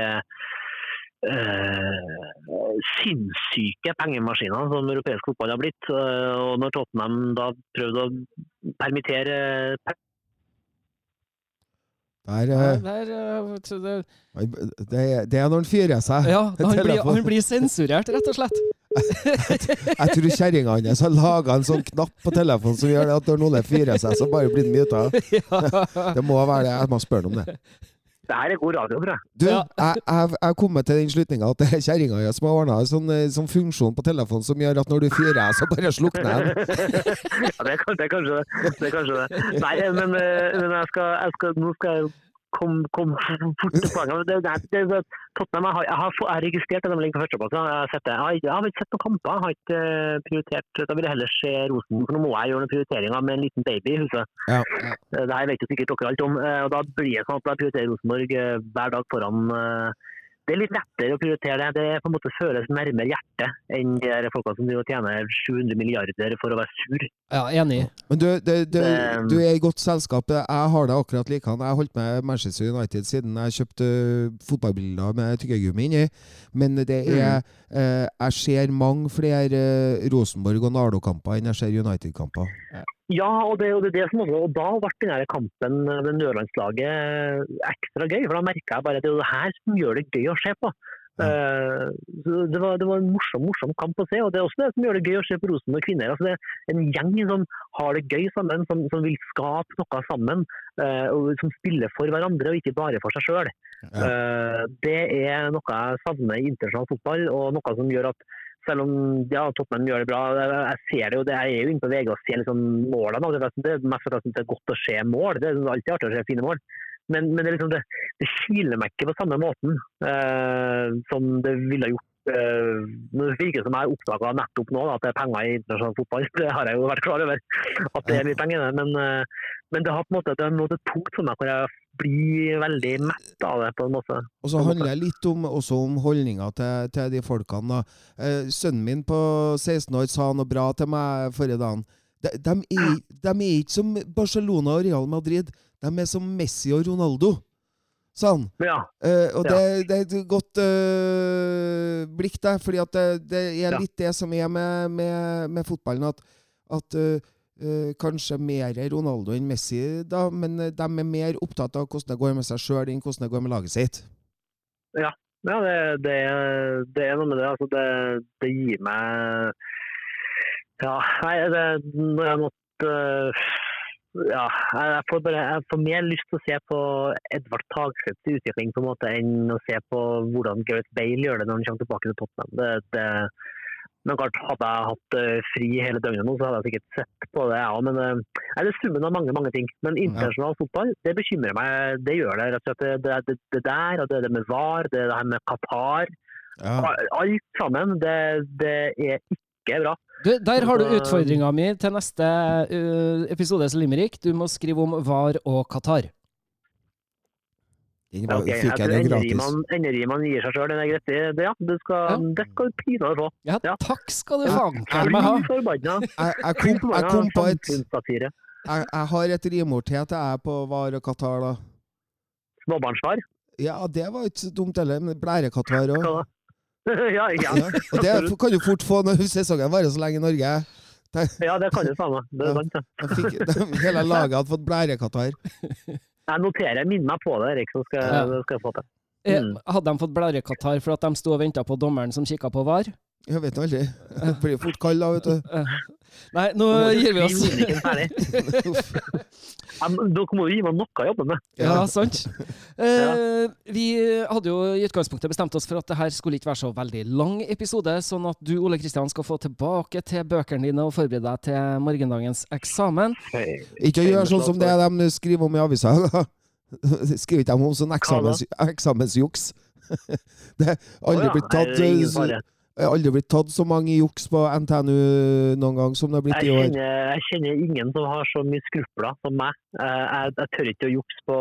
øh, sinnssyke pengemaskinene som europeisk fotball har blitt. Og når Tottenham da prøvde å permittere Der, eh, der, eh, det, det, er- når han fyrer seg. ja, han, blir, han blir sensurert, rett og slett. Jeg tror kjerringa hans har laga en sånn knapp på telefonen som gjør at når noen fyrer seg, så bare blir han myta. Det må være det. Jeg må spørre ham om det. Det her er god radio, tror jeg. Du, jeg har kommet til den slutninga at det er kjerringa som har ordna en sånn, eh, sånn funksjon på telefonen som gjør at når du fyrer så bare slukner den. ja, det er, det er kanskje det. er kanskje det. Nei, men, eh, men jeg skal, jeg skal, nå skal jeg komme kom fort til poenget. Det, det, det, det, Tottenham, jeg har, jeg har, jeg har registrert at de ligger på førsteplass. Jeg, har sett det. jeg, jeg har ikke sett noen kamper. Jeg har ikke eh, prioritert Da vil jeg heller se Rosen, for nå må jeg gjøre noen prioriteringer med en liten baby i huset. Ja. Eh, Det her vet jo sikkert dere alt om. eh, og Da blir det sånn at jeg prioriterer Rosenborg hver dag foran det er litt lettere å prioritere det. Det på en måte føles nærmere hjertet enn de der folka som tjener 700 milliarder for å være sur. ja, enig. Men du, det, det, Det- du er i godt selskap. Jeg har det akkurat likedan. Jeg har holdt med Manchester United siden jeg kjøpte fotballbilder med tyggegummi inni. Men det er eh, Jeg ser mange flere eh, Rosenborg- og Nardo-kamper enn jeg ser United-kamper. Ja, og det, og det er det som også, og da ble den her kampen med Nørlandslaget ekstra gøy. For da merka jeg bare at det er det her som gjør det gøy å se på. Uh, så det, var, det var en morsom morsom kamp å se, og det er også det som gjør det gøy å se på Rosenborg kvinner. Altså det er en gjeng som har det gøy sammen, som, som vil skape noe sammen. Uh, og Som spiller for hverandre og ikke bare for seg sjøl. det er noe jeg savner i internasjonal fotball, og noe som gjør at selv om ja, Tottenham gjør det bra, jeg ser det jo, det, er jo inne på VG og ser liksom målene. Det er mest fordi jeg det er godt å se mål. Det er alltid artig å se fine mål. Men, men det, liksom det, det kiler meg ikke på samme måten eh, som det ville gjort eh, Nå virker det som jeg har oppdaga nettopp nå at det er penger i internasjonal fotball. Det har jeg jo vært klar over, at det er mye penger i det. Men, eh, men det har på en måte det nådd et punkt for meg hvor jeg blir veldig mett av det. på en måte. Og så handler det litt om, også om holdninga til, til de folkene. Eh, sønnen min på 16 år sa noe bra til meg forrige dagen. De, de, er, de er ikke som Barcelona og Real Madrid. De er som Messi og Ronaldo, sa han. Ja, Uh, og Ja. det, det er et godt uh, blikk, der, fordi at det, det er Ja. litt det som er med, med, med fotballen. At, at uh, kanskje mer Ronaldo enn Messi, da, men de er mer opptatt av hvordan det går med seg sjøl, enn hvordan det går med laget sitt. ja det, det, det er noe med det. Altså, det, det gir meg Ja, nei, det, når jeg måtte ja, jeg får, bare, jeg får mer lyst til å se på Edvard Tagseths utvikling på en måte enn å se på hvordan Gareth Bale gjør det når han kommer tilbake til Tottenham. Det, det, men klart, Hadde jeg hatt eh, fri hele døgnet nå, så hadde jeg sikkert sett på det, ja. Men eh, det er summen av mange mange ting. Men internasjonal fotball det bekymrer meg. Det gjør det. rett og slett. Det, det, det der, og det det med VAR, det det her med Qatar. Ja. Alt sammen. Det, det er ikke bra. Du, der har du utfordringa mi til neste uh, episodes limerick. Du må skrive om VAR og Qatar. Den Ja, var, ok, jeg fikk jeg det gratis. Enderimene gir seg sjøl, den er greit. Det, ja, det skal, Ja. du pinadø få. Ja, Ja. takk skal du Ja. fanken meg ha. Jeg, jeg, kom, jeg kom på et Jeg, jeg har et rimord til at jeg på VAR og Qatar, da. Småbarnsfar. Ja, det var ikke så dumt heller. Men Blærekatar òg. Ja, ja. Ja, og det kan du fort få når sesongen varer så lenge i Norge. ja, det kan du faen meg. Det er sant, det. Hele laget hadde fått blærekatarr. Jeg noterer. Minn meg på det, Erik, så skal, Ja. skal jeg få til. Eh, Mm. Hadde de fått blærekatarr for at de sto og venta på dommeren som kikka på VAR? Jeg vet aldri. Det blir fort kald da, vet du. Eh, Nei, nå Nå gir vi oss. Dere må jo gi meg noe å jobbe med. Ja, sant. Eh, vi hadde jo i utgangspunktet bestemt oss for at det her skulle ikke være så veldig lang episode, sånn at du, Ole Kristian, skal få tilbake til bøkene dine og forberede deg til morgendagens eksamen. Ikke gjør sånn som det de skriver om i avisa. Skriver ikke de om sånn eksamens, eksamensjuks? Det har aldri blitt tatt nei, det eh. Det har aldri blitt tatt så mange juks på NTNU noen gang som det har blitt i år. jeg kjenner ingen som har så mye skrupler som meg. Eh, Jeg, jeg tør ikke å jukse på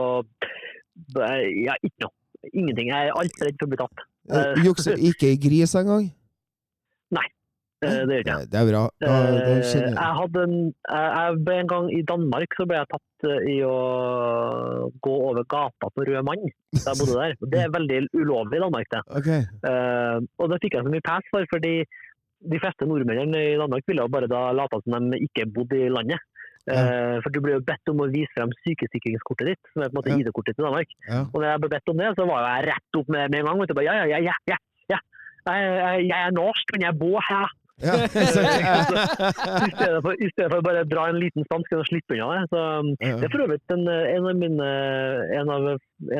på- ja, ikke noe. Ingenting. Jeg er altfor redd for å bli tatt. Jukser ikke i gris engang? Det gjør ikke jeg. Det, er bra. Da, det Eh, jeg. Jeg, en, jeg, ble en gang i Danmark så ble jeg tatt eh, i å gå over gata på Rød mann da jeg bodde der. Det er veldig ulovlig i Danmark, det. Okay. Eh, og det fikk jeg så mye pes for, fordi de fleste nordmennene i Danmark ville jo bare da late som de ikke bodde i landet. Eh, for du blir jo bedt om å vise frem sykesikringskortet ditt, som er på en måte Ja. ID-kortet til Danmark. Ja. Og da jeg ble bedt om det, så var jeg rett opp med, med en gang. Og bare, ja, ja, ja, ja, ja. Jeg, jeg, jeg er norsk, men jeg bor her. Ja. I stedet, for, I stedet for å bare dra en liten spansk du slippe unna det. Så um, det er for øvrig en, en av mine en av,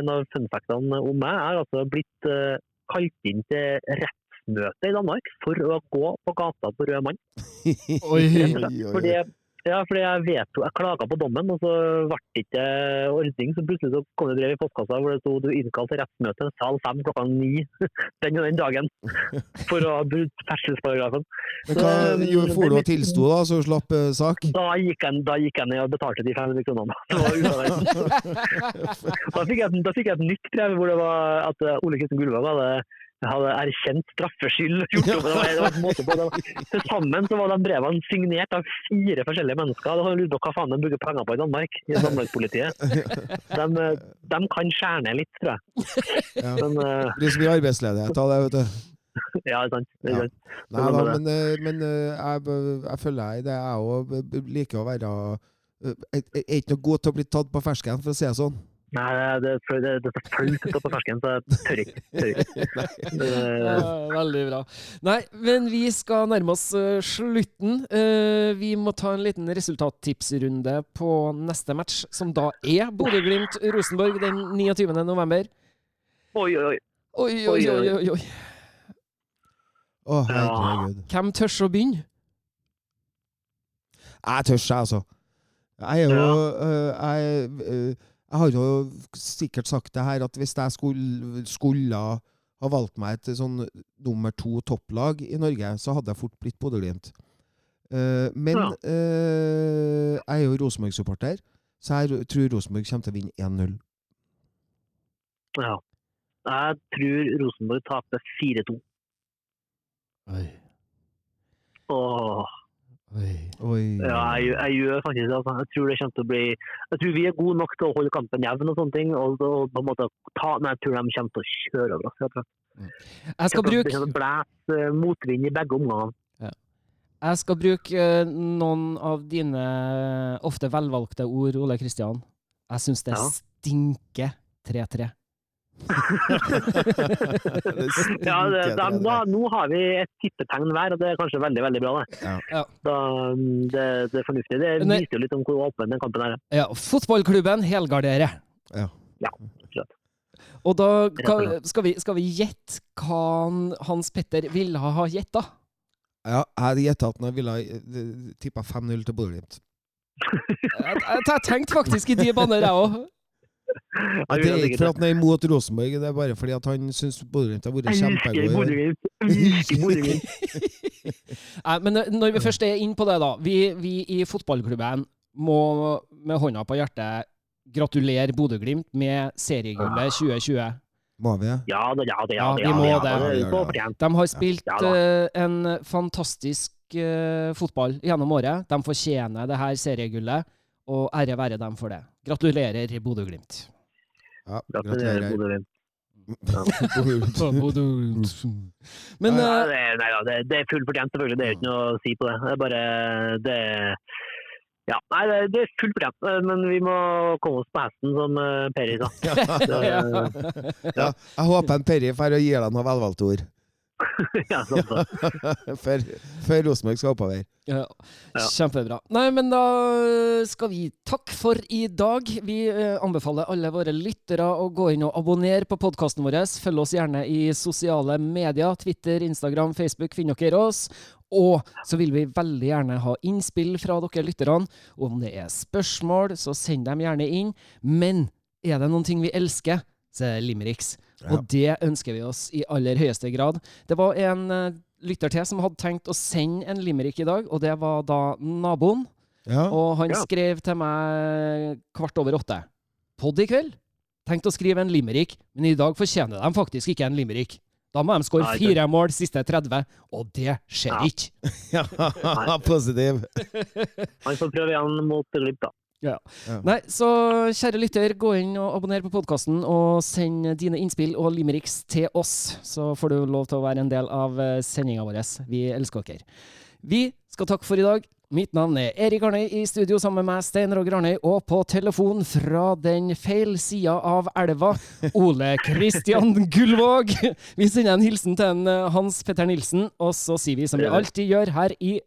en av funfactene om meg er altså blitt uh, kalt inn til rettsmøte i Danmark for å gå på gata på Rød mann. Oi. oi, oi. Fordi, ja, fordi jeg vet jeg klaga på dommen, og så ble det ikke ordning. Så plutselig så kom det brev i postkassa hvor det sto du innkalt til rettsmøte sal fem klokka ni den og den dagen for å ha brutt ferdselsparagrafen. Men hva gjorde for du og tilsto, da, så du slapp uh, sak? Da gikk jeg, da gikk jeg ned og betalte de 500 kronene. Da fikk, jeg, da fikk jeg et nytt brev hvor det var at eh, Ole Kristian Gullvåg hadde, hadde erkjent straffskyld. Det var, det var måte på Til sammen så var de brevene signert av fire forskjellige mennesker. Da lurer på hva faen de bruker penger på i Danmark, i Danmarkspolitiet. De, de kan skjære ned litt, tror jeg. Ja. Men uh... Det blir arbeidsledighet av det, vet du. ja, det er sant. Det er Ja. Nei da, men, eh, men eh, jeg, jeg følger deg i det. Jeg òg liker å være jeg er ikke noe god til å bli tatt på fersken, for å si det sånn. Nei, det er, det, det er flaut på fersken, så jeg tør ikke. Tør ikke. Det- Ja, veldig bra. Nei, men vi skal nærme oss eh, slutten. Eh, vi må ta en liten resultattipsrunde på neste match, som da er Bodø-Glimt-Rosenborg den 29. november. Oi, oi, oi. Oi, oi, oi, oi, oi. Å, herregud. Hvem tør å begynne? Jeg tør jeg, altså. Jeg er jo øh, jeg, øh, jeg har jo sikkert sagt det her, at hvis jeg skulle, skulle ha valgt meg et sånn nummer to topplag i Norge, så hadde jeg fort blitt Bodø-Glimt. Uh, men Ja. eh, jeg er jo Rosenborg-supporter, så jeg tror Rosenborg kommer til å vinne 1-0. Ja. Jeg tror Rosenborg taper 4-2. Oi, Åh, oi. Oi. ja, jeg, jeg gjør faktisk det. Altså. Jeg tror det kommer til å bli Jeg tror vi er gode nok til å holde kampen jevn og sånne ting. Og, så på en måte ta, men jeg tror de kommer til å kjøre over oss. Jeg skal bruke Det blæse eh, motvind i begge omgangene. Jeg skal bruke eh, noen av dine ofte velvalgte ord, Ole Kristian. Jeg syns det Ja. stinker 3-3. Ja, det, det da, da, nå har vi et tippetegn hver, og det er kanskje veldig veldig bra. Det, Ja. Da, det, det er fornuftig. Det viser jo litt om hvor åpen den kampen er. Ja, fotballklubben helgarderer. Ja. Ja, slett. Og da hva, skal, vi, skal vi gjette hva Hans Petter ville ha gjetta? Ja, jeg gjetta at han ville tippa 5-0 til Bodø-Glimt. Jeg, jeg, jeg tenkte faktisk i de baner, jeg òg. Ja, det er ikke for at han er imot Rosenborg, det er bare fordi at han syns Bodø-Glimt har vært Jeg elsker kjempegod. i år. Bodø-Glimt. Jeg elsker. Men eh, når vi først er inne på det, da. Vi, vi i fotballklubben må med hånda på hjertet gratulere Bodø-Glimt med seriegullet 2020. Må vi? Ja ja. Ja, Ja, vi må ja, det. De har spilt eh, en fantastisk eh, fotball gjennom året. De fortjener det her seriegullet, og ære være dem for det. Gratulerer, Bodø-Glimt. Ja, Gratulerer, gratulerer. Bodø-Glimt. Bodø-Glimt. Men Ja, eh, det, er- nei da, det, det er fullt fortjent, selvfølgelig. Det er ikke noe å si på det. Det er bare det, Ja, nei, det, er fullt fortjent. Eh, Men vi må komme oss på hesten, som Perry Peri sa. Ja, jeg håper en Perry får og gir deg noen velvalgte ord ja, sånn, så. før, før Rosenborg skal oppover. Ja. Kjempebra. Nei, men da skal vi takke for i dag. Vi eh, anbefaler alle våre lyttere å gå inn og abonnere på podkasten vår. Følg oss gjerne i sosiale medier. Twitter, Instagram, Facebook finner dere oss. Og så vil vi veldig gjerne ha innspill fra dere lytterne. Og om det er spørsmål, så send dem gjerne inn. Men er det noen ting vi elsker, så er det limericks. Ja. Og det ønsker vi oss i aller høyeste grad. Det var en uh, lytter til som hadde tenkt å sende en limerick i dag, og det var da naboen. Ja. Og han Ja. skrev til meg kvart over åtte. Podd i kveld? Tenkte å skrive en limerick, men i dag fortjener de faktisk ikke en limerick. Da må de skåre fire mål siste 30, og det skjer Ja. ikke. ja. Positiv. Han får prøve igjen mot Glimt, da. Nei, så kjære lytter, gå inn og abonner på podkasten, og send dine innspill og limericks til oss. Så får du lov til å være en del av sendinga vår. Vi elsker dere. Vi skal takke for i dag. Mitt navn er Erik Arnøy, i studio sammen med meg, Stein Roger Arnøy, og på telefon fra den feil sida av elva, Ole Kristian Gullvåg. Vi sender en hilsen til en eh, Hans Petter Nilsen, og så sier vi som vi alltid gjør her i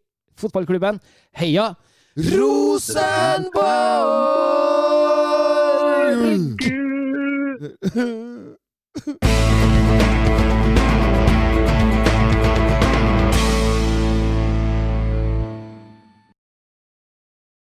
fotballklubben, heia Rosenborg!